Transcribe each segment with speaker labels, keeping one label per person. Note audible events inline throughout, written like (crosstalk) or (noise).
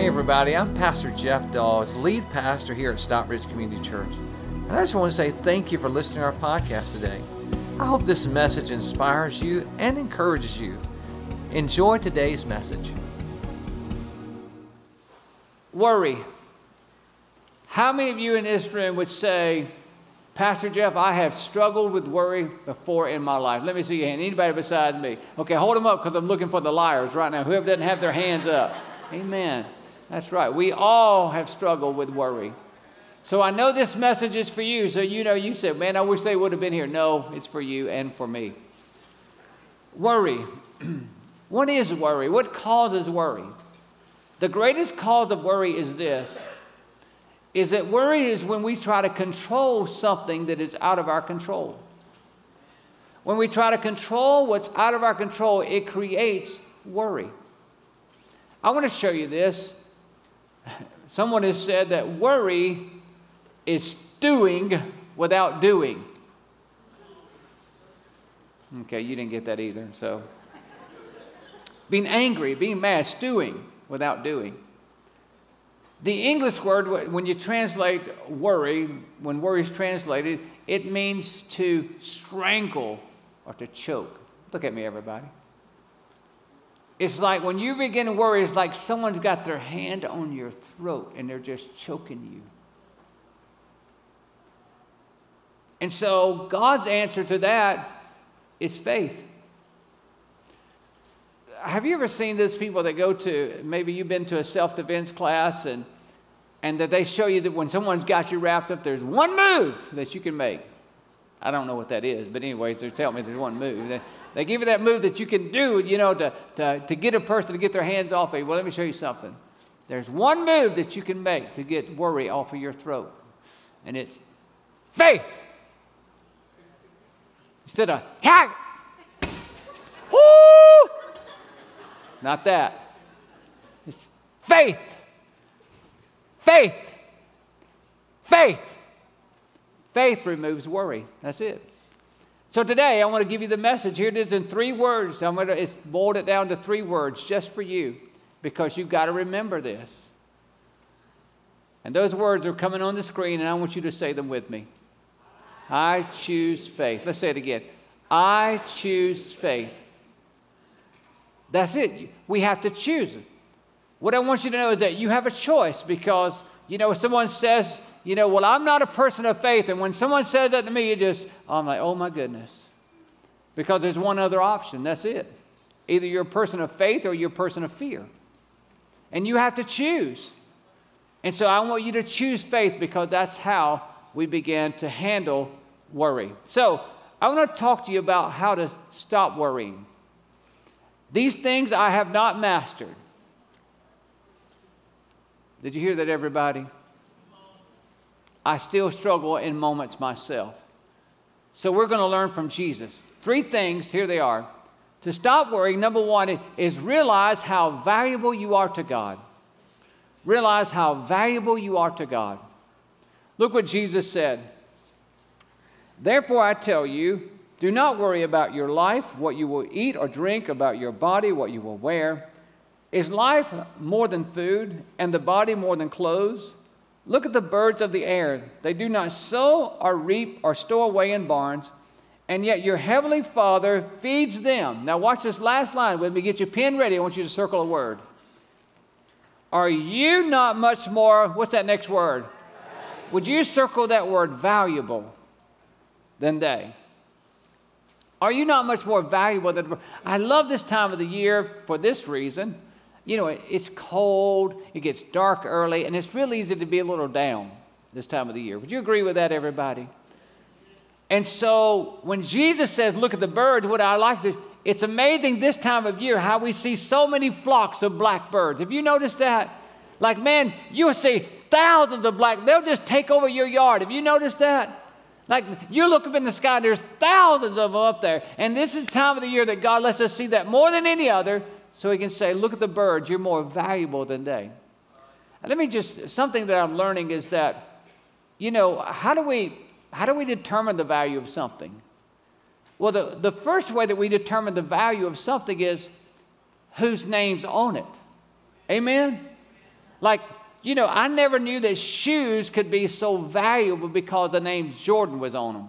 Speaker 1: Hey, everybody, I'm Pastor Jeff Dawes, lead pastor here at Stockbridge Community Church. And I just want to say thank you for listening to our podcast today. I hope this message inspires you and encourages you. Enjoy today's message.
Speaker 2: Worry. How many of you in this room would say, Pastor Jeff, I have struggled with worry before in my life? Let me see your hand. Anybody beside me? Okay, hold them up because I'm looking for the liars right now. Whoever doesn't have their hands up. Amen. That's right. We all have struggled with worry. So I know this message is for you. So you know, you said, man, I wish they would have been here. No, it's for you and for me. Worry. (clears throat) what is worry? What causes worry? The greatest cause of worry is this is that worry is when we try to control something that is out of our control. When we try to control what's out of our control, it creates worry. I want to show you this. Someone has said that worry is stewing without doing. Okay, you didn't get that either. So, being angry, being mad, stewing without doing. The English word, when you translate worry, when worry is translated, it means to strangle or to choke. Look at me, everybody. It's like when you begin to worry, it's like someone's got their hand on your throat and they're just choking you. And so God's answer to that is faith. Have you ever seen those people that go to, maybe you've been to a self defense class and, and that they show you that when someone's got you wrapped up, there's one move that you can make. I don't know what that is, but anyways, they're telling me there's one move. They, give you that move that you can do, you know, to, to, to get a person to get their hands off of you. Well, let me show you something. There's one move that you can make to get worry off of your throat, and it's faith. Instead of, hack, whoo, not that. It's faith. Faith. Faith. Faith removes worry. That's it. So today I want to give you the message. Here it is in three words. I'm going to it's it down to three words just for you because you've got to remember this. And those words are coming on the screen, and I want you to say them with me. I choose faith. Let's say it again. I choose faith. That's it. We have to choose it. What I want you to know is that you have a choice because, you know, if someone says, you know, well, I'm not a person of faith, and when someone says that to me, you just, I'm like, oh my goodness. Because there's one other option. That's it. Either you're a person of faith or you're a person of fear. And you have to choose. And so I want you to choose faith because that's how we begin to handle worry. So I want to talk to you about how to stop worrying. These things I have not mastered. Did you hear that, everybody? I still struggle in moments myself. So we're going to learn from Jesus. Three things, here they are. To stop worrying, number one is realize how valuable you are to God. Realize how valuable you are to God. Look what Jesus said. Therefore, I tell you, do not worry about your life, what you will eat or drink, about your body, what you will wear. Is life more than food, and the body more than clothes? Look at the birds of the air. They do not sow or reap or store away in barns, and yet your heavenly Father feeds them. Now, watch this last line with me. Get your pen ready. I want you to circle a word. Are you not much more, what's that next word? Would you circle that word valuable than they? Are you not much more valuable than? I love this time of the year for this reason. You know, it's cold, it gets dark early, and it's real easy to be a little down this time of the year. Would you agree with that, everybody? And so when Jesus says, Look at the birds, what I like to, it's amazing this time of year how we see so many flocks of blackbirds. Have you noticed that? Like, man, you'll see thousands of black, they'll just take over your yard. Have you noticed that? Like you look up in the sky, there's thousands of them up there. And this is the time of the year that God lets us see that more than any other, so He can say, Look at the birds, you're more valuable than they. let me just, something that I'm learning is that, you know, how do we, how do we determine the value of something? Well, the, the first way that we determine the value of something is whose name's on it. Amen? Like, you know, I never knew that shoes could be so valuable because the name Jordan was on them.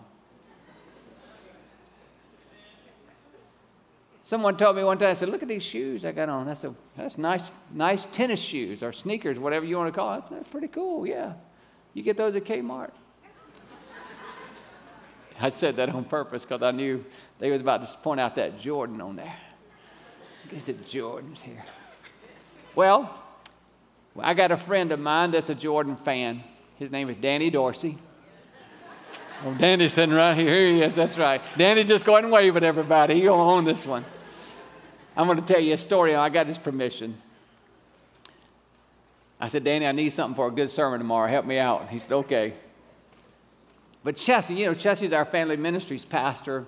Speaker 2: Someone told me one time, I said, look at these shoes I got on. I said, that's nice, nice tennis shoes or sneakers, whatever you want to call it. That's pretty cool, yeah. You get those at Kmart. (laughs) I said that on purpose because I knew they was about to point out that Jordan on there. Is it Jordan's here? Well, I got a friend of mine that's a Jordan fan. His name is Danny Dorsey. Oh, Danny's sitting right here. Here he is. That's right. Danny, just go ahead and wave at everybody. He'll own this one. I'm going to tell you a story. I got his permission. I said, Danny, I need something for a good sermon tomorrow. Help me out. He said, okay. But Chessie, you know, Chessie's our family ministries pastor.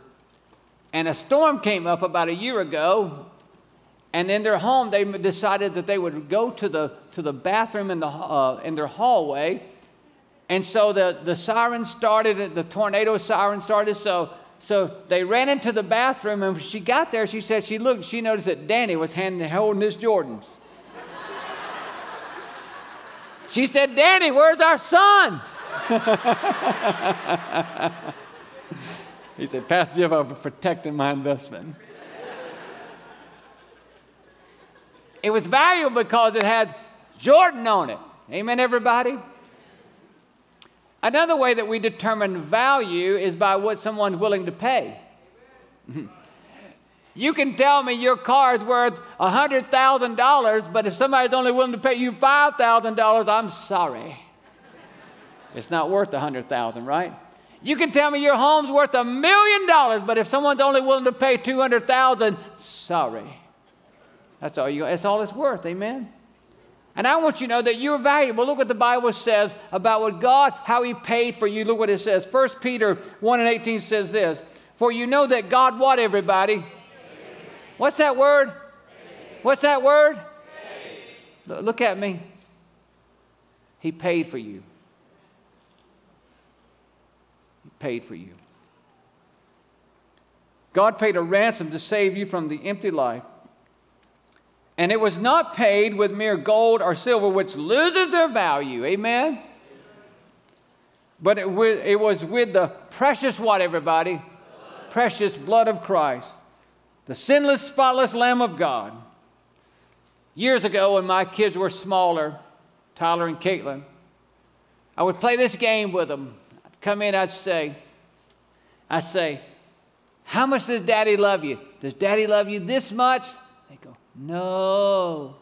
Speaker 2: And a storm came up about a year ago. And in their home, they decided that they would go to the, to the bathroom in, the, uh, in their hallway. And so the, the siren started, the tornado siren started. So so they ran into the bathroom, and when she got there, she said she looked, she noticed that Danny was handing, holding his Jordans. she said, Danny, where's our son? (laughs) he said, Pastor Jeff, I'm protecting my investment. it was valuable because it had Jordan on it. Amen, everybody? Another way that we determine value is by what someone's willing to pay. (laughs) you can tell me your car is worth $100,000, but if somebody's only willing to pay you $5,000, I'm sorry. It's not worth 100,000, right? You can tell me your home's worth a million dollars, but if someone's only willing to pay 200,000, sorry. That's all you that's all it's worth. Amen. And I want you to know that you're valuable. Look what the Bible says about what God, how He paid for you. Look what it says. 1 Peter 1 and 18 says this For you know that God, what, everybody? What's that word? What's that word? Look at me. He paid for you. He paid for you. God paid a ransom to save you from the empty life and it was not paid with mere gold or silver, which loses their value. Amen? But it, it was with the precious what, everybody? Precious blood of Christ, the sinless, spotless Lamb of God. Years ago, when my kids were smaller, Tyler and Caitlin, I would play this game with them. I'd come in, I'd say, I'd say, How much does daddy love you? Does daddy love you this much? They go, no.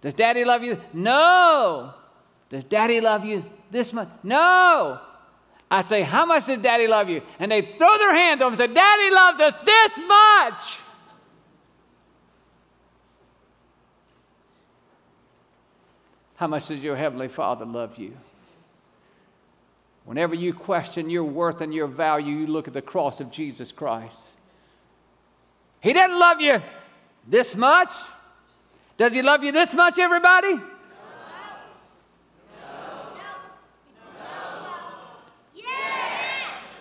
Speaker 2: Does daddy love you? No. Does daddy love you this much? No. I say, How much does daddy love you? And they throw their hands up and say, Daddy loves us this much. How much does your Heavenly Father love you? Whenever you question your worth and your value, you look at the cross of Jesus Christ. He doesn't love you this much? Does he love you this much, everybody? No.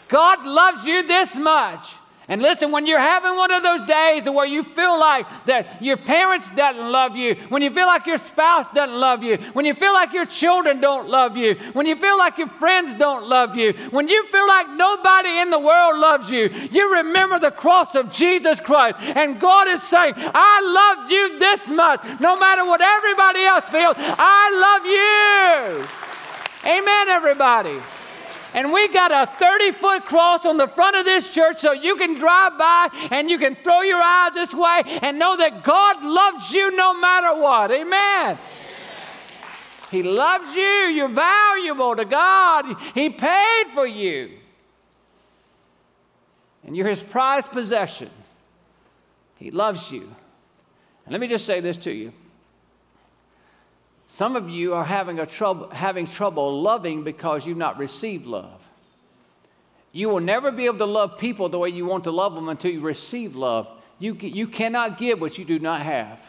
Speaker 2: God loves you this much. And listen, when you're having one of those days where you feel like that your parents doesn't love you, when you feel like your spouse doesn't love you, when you feel like your children don't love you, when you feel like your friends don't love you, when you feel like nobody in the world loves you, you remember the cross of Jesus Christ. And God is saying, I love you this much. No matter what everybody else feels, I love you. Amen, everybody. And we got a 30 foot cross on the front of this church so you can drive by and you can throw your eyes this way and know that God loves you no matter what. Amen. He loves you. You're valuable to God. He paid for you. And you're his prized possession. He loves you. And let me just say this to you some of you are having, a trouble, having trouble loving because you've not received love. You will never be able to love people the way you want to love them until you receive love. You, you cannot give what you do not have.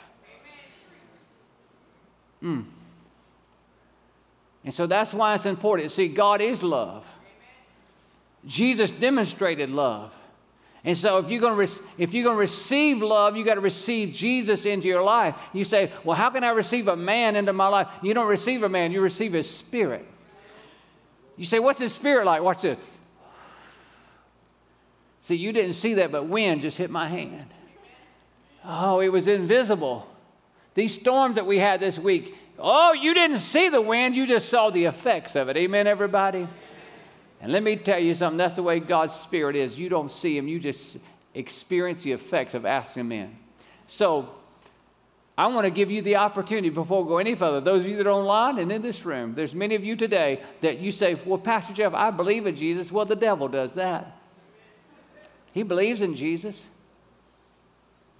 Speaker 2: Mm. And so that's why it's important. See, God is love. Jesus demonstrated love. And so, if you're going to, re- if you're going to receive love, you got to receive Jesus into your life. You say, Well, how can I receive a man into my life? You don't receive a man, you receive his spirit. You say, What's his spirit like? Watch this. See, you didn't see that, but wind just hit my hand. Oh, it was invisible. These storms that we had this week, oh, you didn't see the wind, you just saw the effects of it. Amen, everybody? And let me tell you something that's the way God's Spirit is. You don't see Him, you just experience the effects of asking Him in. So, I want to give you the opportunity before we go any further. Those of you that are online and in this room, there's many of you today that you say, Well, Pastor Jeff, I believe in Jesus. Well, the devil does that. He believes in Jesus,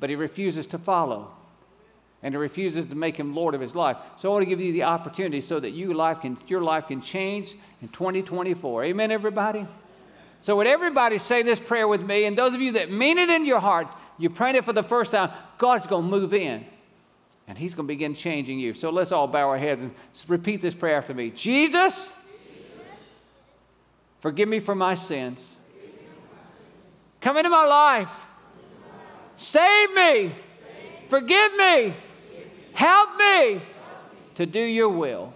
Speaker 2: but he refuses to follow. And he refuses to make him Lord of his life. So I want to give you the opportunity so that you life can, your life can change in 2024. Amen, everybody? So, would everybody say this prayer with me? And those of you that mean it in your heart, you're praying it for the first time, God's going to move in and He's going to begin changing you. So, let's all bow our heads and repeat this prayer after me Jesus, forgive me for my sins. Come into my life. Save me. Forgive me. Help me to do your will.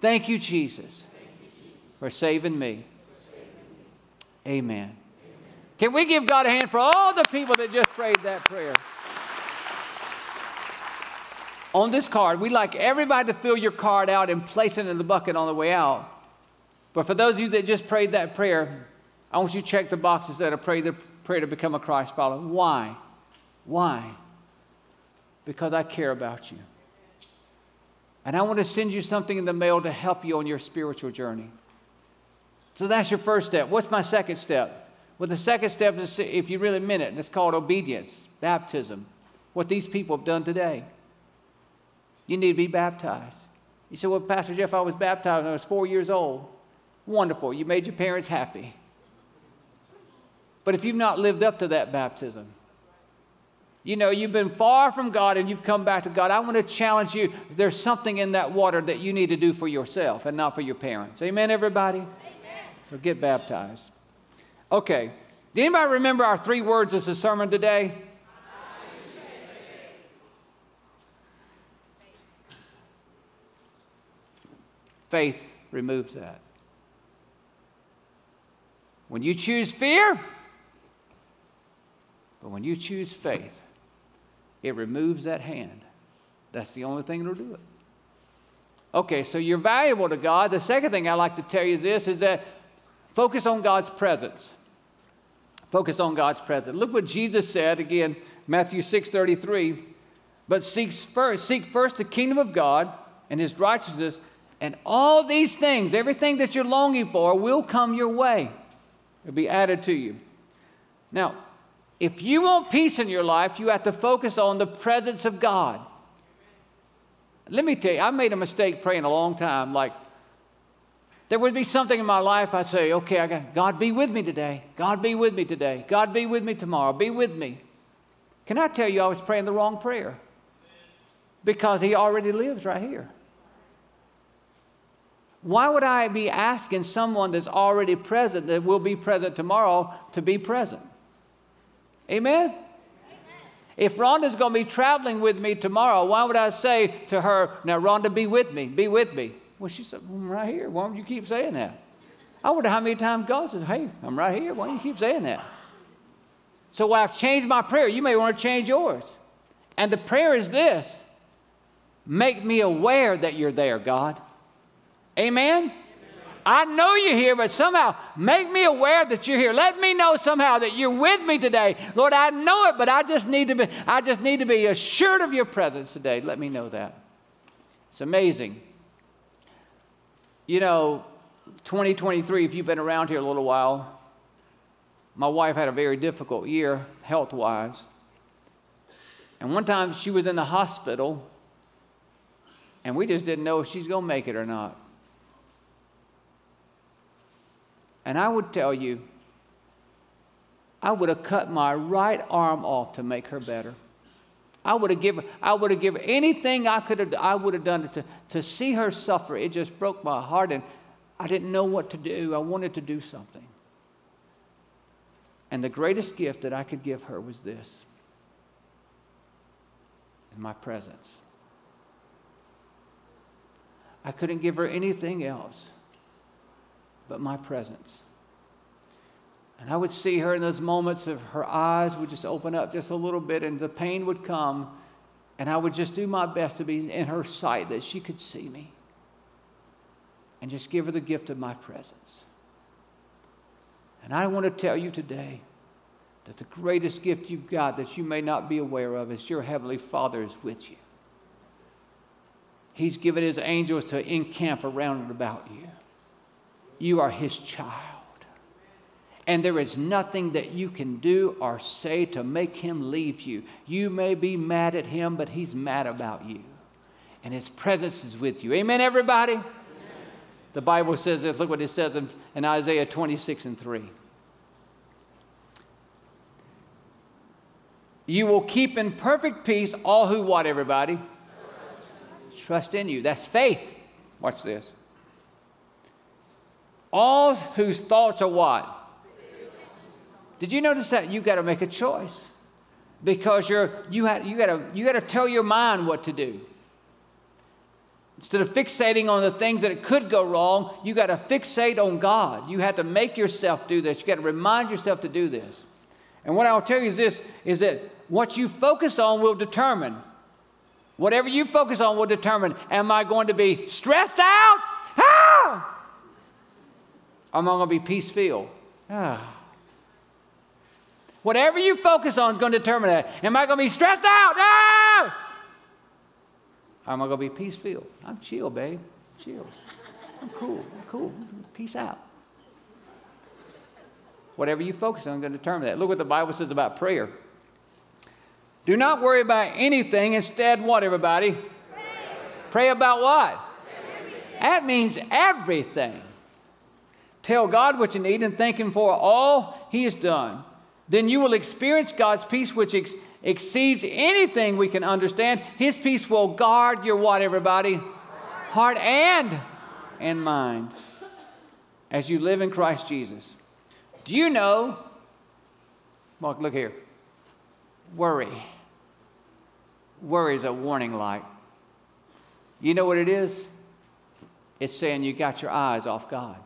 Speaker 2: Thank you, Jesus, for saving me. Amen. Can we give God a hand for all the people that just prayed that prayer? On this card, we'd like everybody to fill your card out and place it in the bucket on the way out. But for those of you that just prayed that prayer, I want you to check the boxes that have prayed the prayer to become a Christ follower. Why? Why? Because I care about you. And I want to send you something in the mail to help you on your spiritual journey. So that's your first step. What's my second step? Well, the second step is if you really meant it, it's called obedience, baptism. What these people have done today. You need to be baptized. You say, Well, Pastor Jeff, I was baptized when I was four years old. Wonderful. You made your parents happy. But if you've not lived up to that baptism, you know, you've been far from God and you've come back to God. I want to challenge you. There's something in that water that you need to do for yourself and not for your parents. Amen, everybody? Amen. So get baptized. Okay. Do anybody remember our three words as a sermon today? Faith removes that. When you choose fear, but when you choose faith, it removes that hand. That's the only thing that'll do it. Okay, so you're valuable to God. The second thing I like to tell you is this is that focus on God's presence. Focus on God's presence. Look what Jesus said again, Matthew 6 33. But seek first, seek first the kingdom of God and his righteousness, and all these things, everything that you're longing for, will come your way. It'll be added to you. Now, if you want peace in your life, you have to focus on the presence of God. Let me tell you, I made a mistake praying a long time. Like, there would be something in my life, I'd say, okay, I got, God be with me today. God be with me today. God be with me tomorrow. Be with me. Can I tell you, I was praying the wrong prayer? Because He already lives right here. Why would I be asking someone that's already present, that will be present tomorrow, to be present? Amen? If Rhonda's going to be traveling with me tomorrow, why would I say to her, Now, Rhonda, be with me, be with me? Well, she said, I'm right here. Why would you keep saying that? I wonder how many times God says, Hey, I'm right here. Why don't you keep saying that? So well, I've changed my prayer. You may want to change yours. And the prayer is this Make me aware that you're there, God. Amen? I know you're here, but somehow make me aware that you're here. Let me know somehow that you're with me today. Lord, I know it, but I just need to be, I just need to be assured of your presence today. Let me know that. It's amazing. You know, 2023, if you've been around here a little while, my wife had a very difficult year health wise. And one time she was in the hospital, and we just didn't know if she's going to make it or not. And I would tell you, I would have cut my right arm off to make her better. I would have given, I would have given anything I could have, I would have done to, to see her suffer. It just broke my heart, and I didn't know what to do. I wanted to do something. And the greatest gift that I could give her was this my presence. I couldn't give her anything else but my presence. And I would see her in those moments of her eyes would just open up just a little bit and the pain would come. And I would just do my best to be in her sight that she could see me and just give her the gift of my presence. And I want to tell you today that the greatest gift you've got that you may not be aware of is your Heavenly Father is with you. He's given His angels to encamp around and about you. You are His child. And there is nothing that you can do or say to make Him leave you. You may be mad at Him, but He's mad about you. And His presence is with you. Amen, everybody? Amen. The Bible says this. Look what it says in, in Isaiah 26 and 3. You will keep in perfect peace all who what, everybody? Trust in you. That's faith. Watch this. All whose thoughts are what? Did you notice that? You got to make a choice because you're, you, had, you got to you got to tell your mind what to do. Instead of fixating on the things that it could go wrong, you got to fixate on God. You have to make yourself do this. You got to remind yourself to do this. And what I'll tell you is this is that what you focus on will determine. Whatever you focus on will determine am I going to be stressed out? Ah! Or am I going to be peace filled? Ah. Whatever you focus on is going to determine that. Am I going to be stressed out? Ah! Am I going to be peace filled? I'm chill, babe. Chill. I'm cool. I'm cool. Peace out. Whatever you focus on is going to determine that. Look what the Bible says about prayer. Do not worry about anything. Instead, what, everybody? Pray, Pray about what? Everything. That means everything. Tell God what you need and thank Him for all He has done. Then you will experience God's peace, which ex- exceeds anything we can understand. His peace will guard your what, everybody? Heart and and mind as you live in Christ Jesus. Do you know? Mark, look here. Worry. Worry is a warning light. You know what it is? It's saying you got your eyes off God.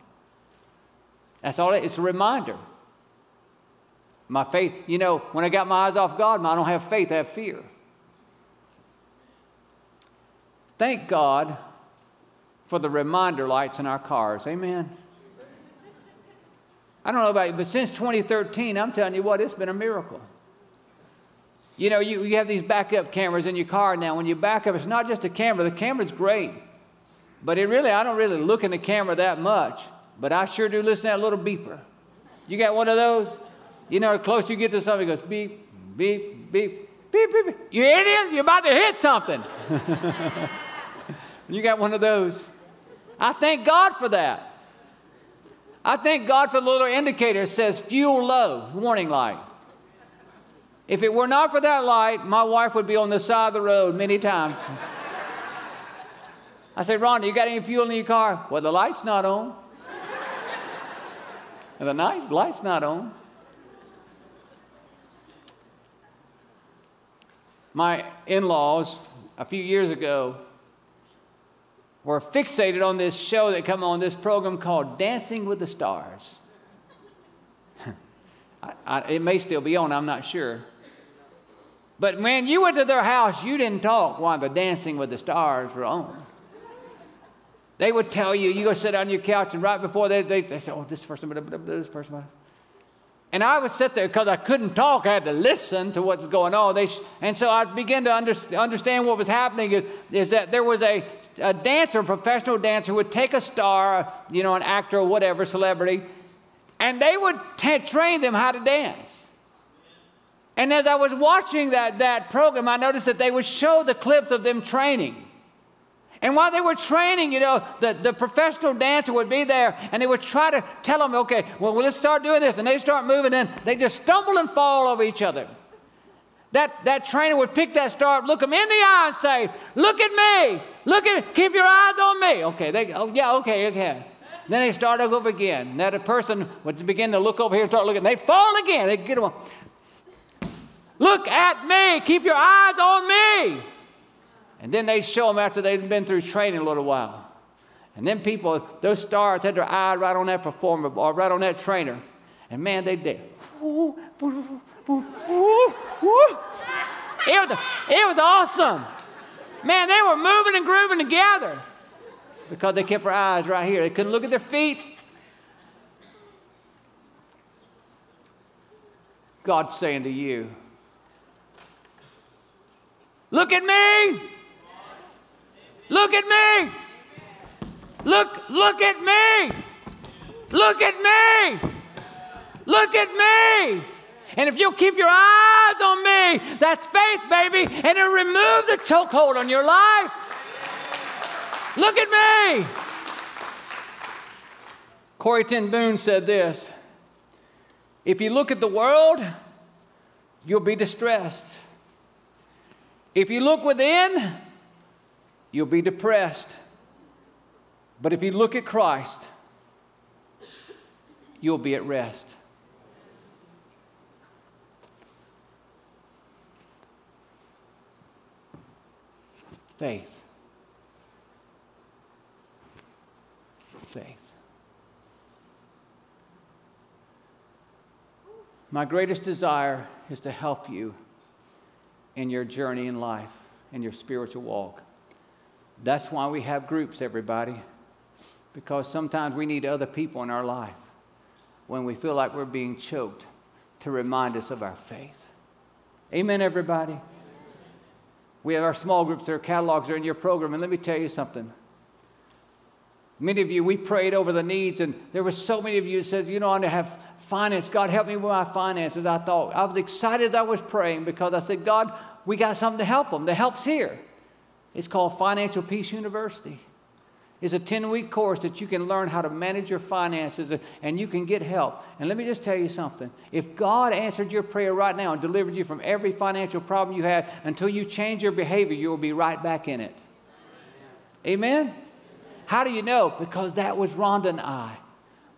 Speaker 2: That's all it, it's a reminder. My faith, you know, when I got my eyes off God, I don't have faith, I have fear. Thank God for the reminder lights in our cars. Amen. I don't know about you, but since 2013, I'm telling you what, it's been a miracle. You know, you, you have these backup cameras in your car now. When you back up, it's not just a camera, the camera's great. But it really, I don't really look in the camera that much. But I sure do listen to that little beeper. You got one of those? You know, the closer you get to something, it goes beep, beep, beep, beep, beep. beep. You idiot, you're about to hit something. (laughs) you got one of those. I thank God for that. I thank God for the little indicator that says fuel low, warning light. If it were not for that light, my wife would be on the side of the road many times. (laughs) I said, Rhonda, you got any fuel in your car? Well, the light's not on. And the night, light's not on. My in laws, a few years ago, were fixated on this show that come on this program called Dancing with the Stars. (laughs) I, I, it may still be on, I'm not sure. But when you went to their house, you didn't talk while the Dancing with the Stars were on. They would tell you, you go sit on your couch, and right before they, they, they say, oh, this person, this person. And I would sit there because I couldn't talk. I had to listen to what was going on. They, and so I began to under, understand what was happening is, is that there was a a dancer, a professional dancer, would take a star, you know, an actor or whatever, celebrity, and they would t- train them how to dance. And as I was watching that, that program, I noticed that they would show the clips of them training. And while they were training, you know, the, the professional dancer would be there and they would try to tell them, okay, well, well let's start doing this. And they start moving, and they just stumble and fall over each other that, that trainer would pick that star up, look him in the eye, and say, Look at me. Look at Keep your eyes on me. Okay, they, oh, yeah, okay, okay. Then they start over again. Now the person would begin to look over here, and start looking. They fall again. They get them. Look at me. Keep your eyes on me. And then they show them after they've been through training a little while. And then people, those stars had their eye right on that performer or right on that trainer. And man, they did. It was, it was awesome. Man, they were moving and grooving together because they kept their eyes right here. They couldn't look at their feet. God's saying to you, Look at me! Look at me! Look, look at me! Look at me! Look at me! And if you'll keep your eyes on me, that's faith, baby, and it'll remove the chokehold on your life. Look at me! Corrie ten Boom said this If you look at the world, you'll be distressed. If you look within, you'll be depressed. But if you look at Christ, you'll be at rest. Faith. Faith. My greatest desire is to help you in your journey in life, in your spiritual walk. That's why we have groups, everybody, because sometimes we need other people in our life when we feel like we're being choked to remind us of our faith. Amen, everybody? We have our small groups, their catalogs are in your program, and let me tell you something. Many of you, we prayed over the needs, and there were so many of you says, you know, I have finance. God, help me with my finances. I thought, I was excited as I was praying because I said, God, we got something to help them. The help's here. It's called Financial Peace University. It's a 10 week course that you can learn how to manage your finances and you can get help. And let me just tell you something. If God answered your prayer right now and delivered you from every financial problem you have until you change your behavior, you will be right back in it. Amen? How do you know? Because that was Rhonda and I.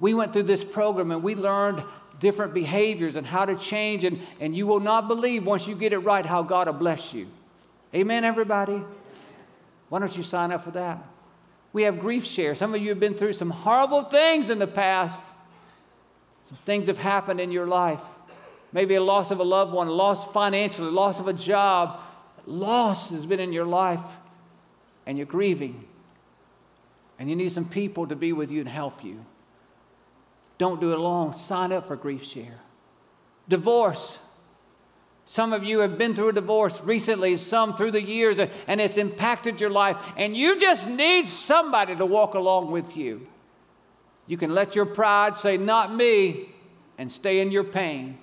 Speaker 2: We went through this program and we learned different behaviors and how to change, and, and you will not believe once you get it right how God will bless you. Amen, everybody? Why don't you sign up for that? We have grief share. Some of you have been through some horrible things in the past. Some things have happened in your life. Maybe a loss of a loved one, loss financially, loss of a job. Loss has been in your life, and you're grieving. And you need some people to be with you and help you. Don't do it alone. Sign up for Grief Share. Divorce. Some of you have been through a divorce recently, some through the years, and it's impacted your life, and you just need somebody to walk along with you. You can let your pride say, Not me, and stay in your pain,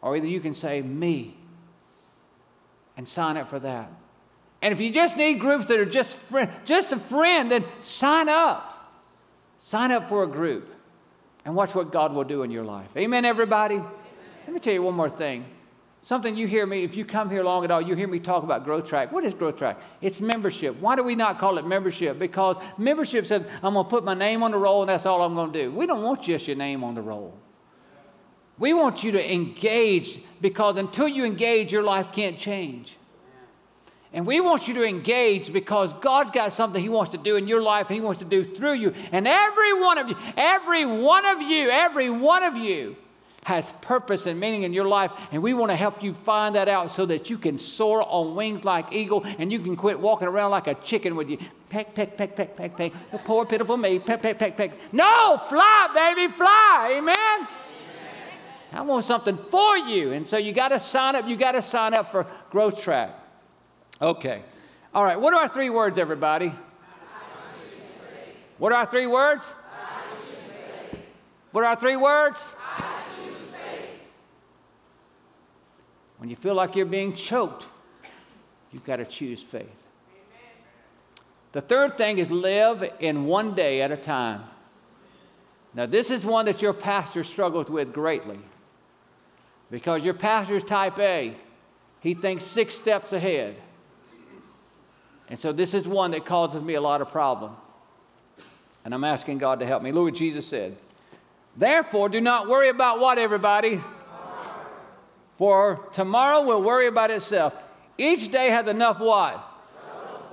Speaker 2: or either you can say, Me, and sign up for that. And if you just need groups that are just, friend, just a friend, then sign up. Sign up for a group and watch what God will do in your life. Amen, everybody? Amen. Let me tell you one more thing. Something you hear me, if you come here long at all, you hear me talk about Growth Track. What is Growth Track? It's membership. Why do we not call it membership? Because membership says, I'm going to put my name on the roll and that's all I'm going to do. We don't want just your name on the roll. We want you to engage because until you engage, your life can't change. And we want you to engage because God's got something He wants to do in your life and He wants to do through you. And every one of you, every one of you, every one of you has purpose and meaning in your life. And we want to help you find that out so that you can soar on wings like eagle and you can quit walking around like a chicken with you. Peck, peck, peck, peck, peck, peck. The poor, pitiful me. Peck, peck, peck, peck. No, fly, baby, fly. Amen. Amen. I want something for you. And so you got to sign up. You got to sign up for Growth Track. Okay. All right. What are our three words, everybody? What are our three words? What are our three words? When you feel like you're being choked, you've got to choose faith. The third thing is live in one day at a time. Now, this is one that your pastor struggles with greatly because your pastor is type A. He thinks six steps ahead. And so this is one that causes me a lot of problem. And I'm asking God to help me. Look what Jesus said. Therefore, do not worry about what, everybody? For tomorrow will worry about itself. Each day has enough what? Trouble.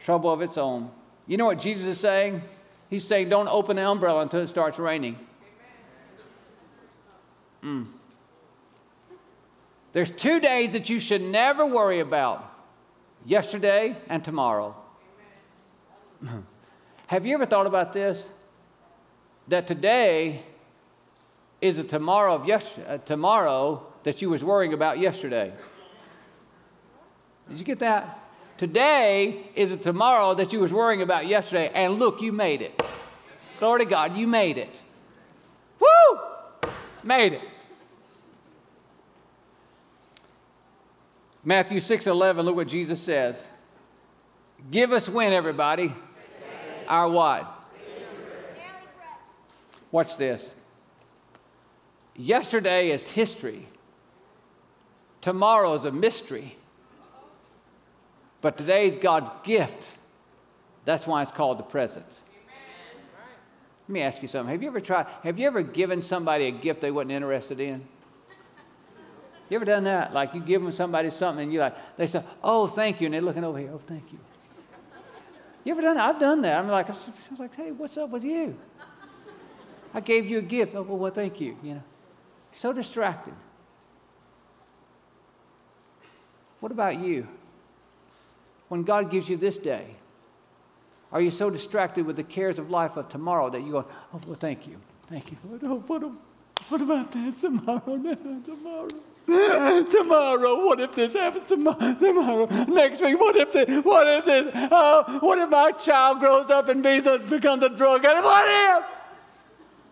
Speaker 2: Trouble of its own. You know what Jesus is saying? He's saying, don't open the umbrella until it starts raining. Mm. There's two days that you should never worry about yesterday and tomorrow. (laughs) Have you ever thought about this? That today is a tomorrow of yes, uh, tomorrow that you was worrying about yesterday. Did you get that? Today is a tomorrow that you was worrying about yesterday, and look, you made it. Glory to God, you made it. Woo! Made it. Matthew 6 11, look what Jesus says. Give us when, everybody? Our what? Watch this. Yesterday is history. Tomorrow is a mystery. But today is God's gift. That's why it's called the present. Let me ask you something. Have you ever tried, have you ever given somebody a gift they wasn't interested in? You ever done that? Like you give them somebody something and you like, they say, oh, thank you. And they're looking over here, oh, thank you. You ever done that? I've done that. I'm like, I was like, hey, what's up with you? I gave you a gift. Oh, well, well thank you. You know, so distracted. What about you? When God gives you this day, are you so distracted with the cares of life of tomorrow that you go, oh, well, thank you. Thank you. Oh, what, what, what about this tomorrow? (laughs) tomorrow. (laughs) tomorrow, what if this happens tomorrow? Tomorrow, next week, what if this? What if this? Oh, what if my child grows up and becomes a drug addict? What if?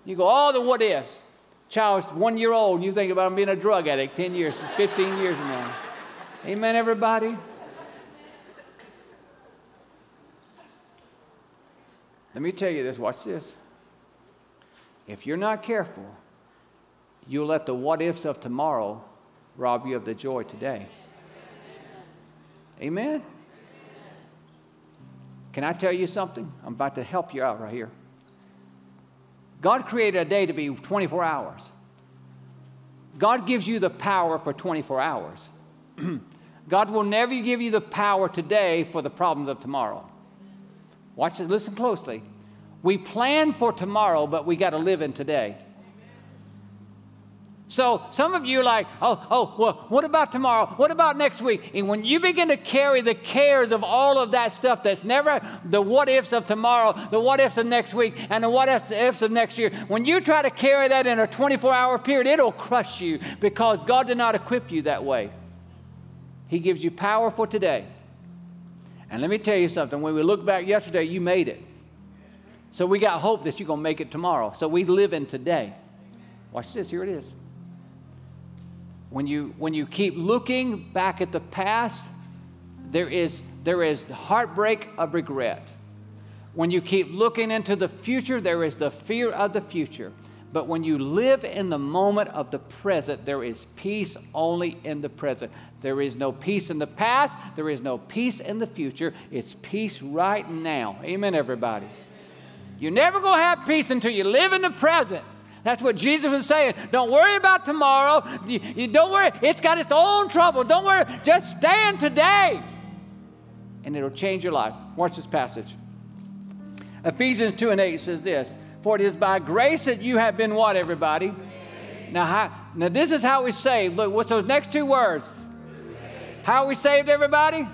Speaker 2: You go all the what ifs. Child's one year old, and you think about him being a drug addict 10 years, 15 years from now. Amen, everybody? Let me tell you this watch this. If you're not careful, you'll let the what ifs of tomorrow rob you of the joy today. Amen? Can I tell you something? I'm about to help you out right here. God created a day to be 24 hours. God gives you the power for 24 hours. (clears throat) God will never give you the power today for the problems of tomorrow. Watch it, listen closely. We plan for tomorrow, but we got to live in today. So some of you are like, oh, oh, well, what about tomorrow? What about next week? And when you begin to carry the cares of all of that stuff that's never the what ifs of tomorrow, the what ifs of next week, and the what ifs of next year, when you try to carry that in a 24 hour period, it'll crush you because God did not equip you that way. He gives you power for today. And let me tell you something when we look back yesterday, you made it. So we got hope that you're going to make it tomorrow. So we live in today. Watch this, here it is. When you, when you keep looking back at the past, there is, there is the heartbreak of regret. When you keep looking into the future, there is the fear of the future. But when you live in the moment of the present, there is peace only in the present. There is no peace in the past, there is no peace in the future. It's peace right now. Amen, everybody. You're never going to have peace until you live in the present. That's what Jesus was saying. Don't worry about tomorrow. You, you don't worry. It's got its own trouble. Don't worry. Just stand today. And it'll change your life. Watch this passage. Ephesians 2 and 8 says this For it is by grace that you have been what, everybody? Now, how, now this is how we saved. Look, what's those next two words? How we saved, everybody?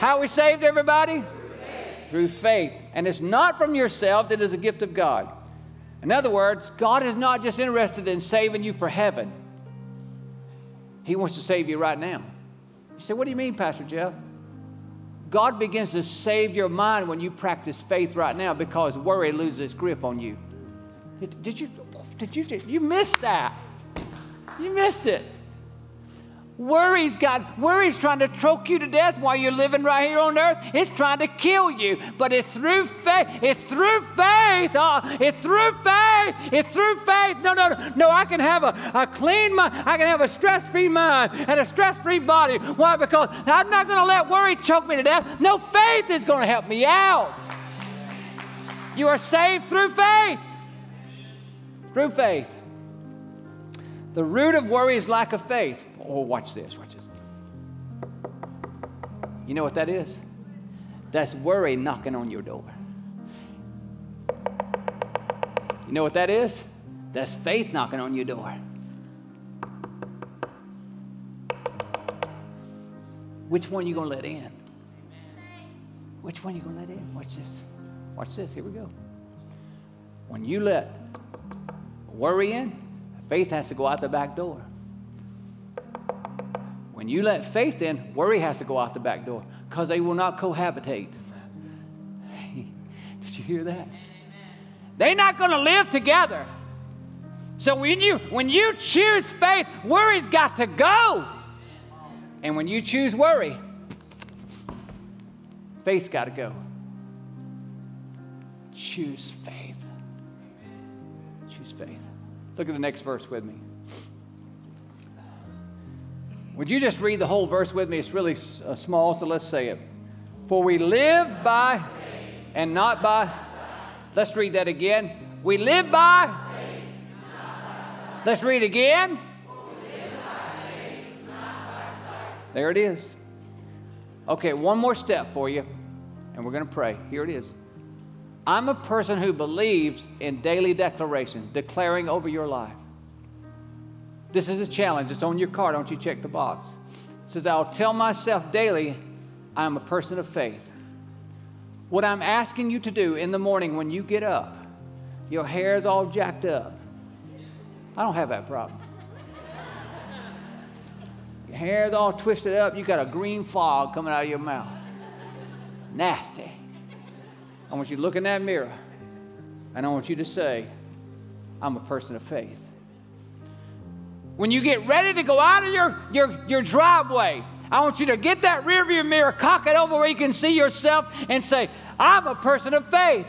Speaker 2: How we saved, everybody? Through faith. And it's not from yourself, it is a gift of God. In other words, God is not just interested in saving you for heaven, He wants to save you right now. You say, What do you mean, Pastor Jeff? God begins to save your mind when you practice faith right now because worry loses its grip on you. Did, did you, did you, you missed that? You missed it. Worry's got worry's trying to choke you to death while you're living right here on earth. It's trying to kill you. But it's through faith. It's through faith. Oh, it's through faith. It's through faith. No, no, no. No, I can have a, a clean mind. I can have a stress-free mind and a stress-free body. Why? Because I'm not going to let worry choke me to death. No, faith is going to help me out. You are saved through faith. Through faith. The root of worry is lack of faith. Oh, watch this, watch this. You know what that is? That's worry knocking on your door. You know what that is? That's faith knocking on your door. Which one are you gonna let in? Which one are you gonna let in? Watch this. Watch this. Here we go. When you let worry in, faith has to go out the back door. When you let faith in, worry has to go out the back door because they will not cohabitate. (laughs) Did you hear that? They're not going to live together. So when you when you choose faith, worry's got to go. And when you choose worry, faith's got to go. Choose faith. Look at the next verse with me. Would you just read the whole verse with me? It's really uh, small, so let's say it. For we live by and not by. Let's read that again. We live by. Let's read again. There it is. Okay, one more step for you, and we're going to pray. Here it is. I'm a person who believes in daily declaration, declaring over your life. This is a challenge. It's on your card. Don't you check the box. It says, I'll tell myself daily, I'm a person of faith. What I'm asking you to do in the morning when you get up, your hair is all jacked up. I don't have that problem. Your hair's all twisted up, you got a green fog coming out of your mouth. Nasty. I want you to look in that mirror and I want you to say, I'm a person of faith. When you get ready to go out of your, your, your driveway, I want you to get that rearview mirror, cock it over where you can see yourself, and say, I'm a person of faith.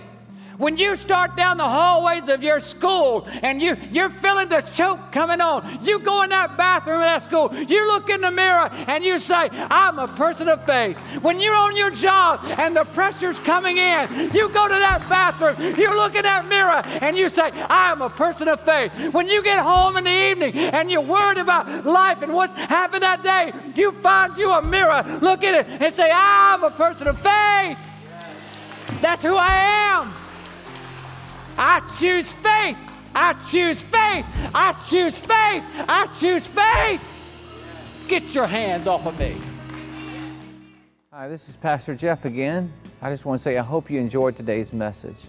Speaker 2: When you start down the hallways of your school and you, you're feeling the choke coming on, you go in that bathroom of that school, you look in the mirror and you say, I'm a person of faith. When you're on your job and the pressure's coming in, you go to that bathroom, you look in that mirror and you say, I'm a person of faith. When you get home in the evening and you're worried about life and what happened that day, you find you a mirror, look at it and say, I'm a person of faith. That's who I am. I choose faith. I choose faith. I choose faith. I choose faith. Get your hands off of me.
Speaker 1: Hi, this is Pastor Jeff again. I just want to say I hope you enjoyed today's message.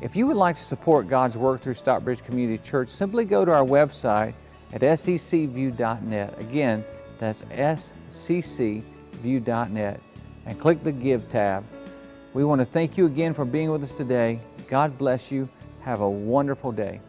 Speaker 1: If you would like to support God's work through Stockbridge Community Church, simply go to our website at sccview.net. Again, that's sccview.net and click the Give tab. We want to thank you again for being with us today. God bless you. Have a wonderful day.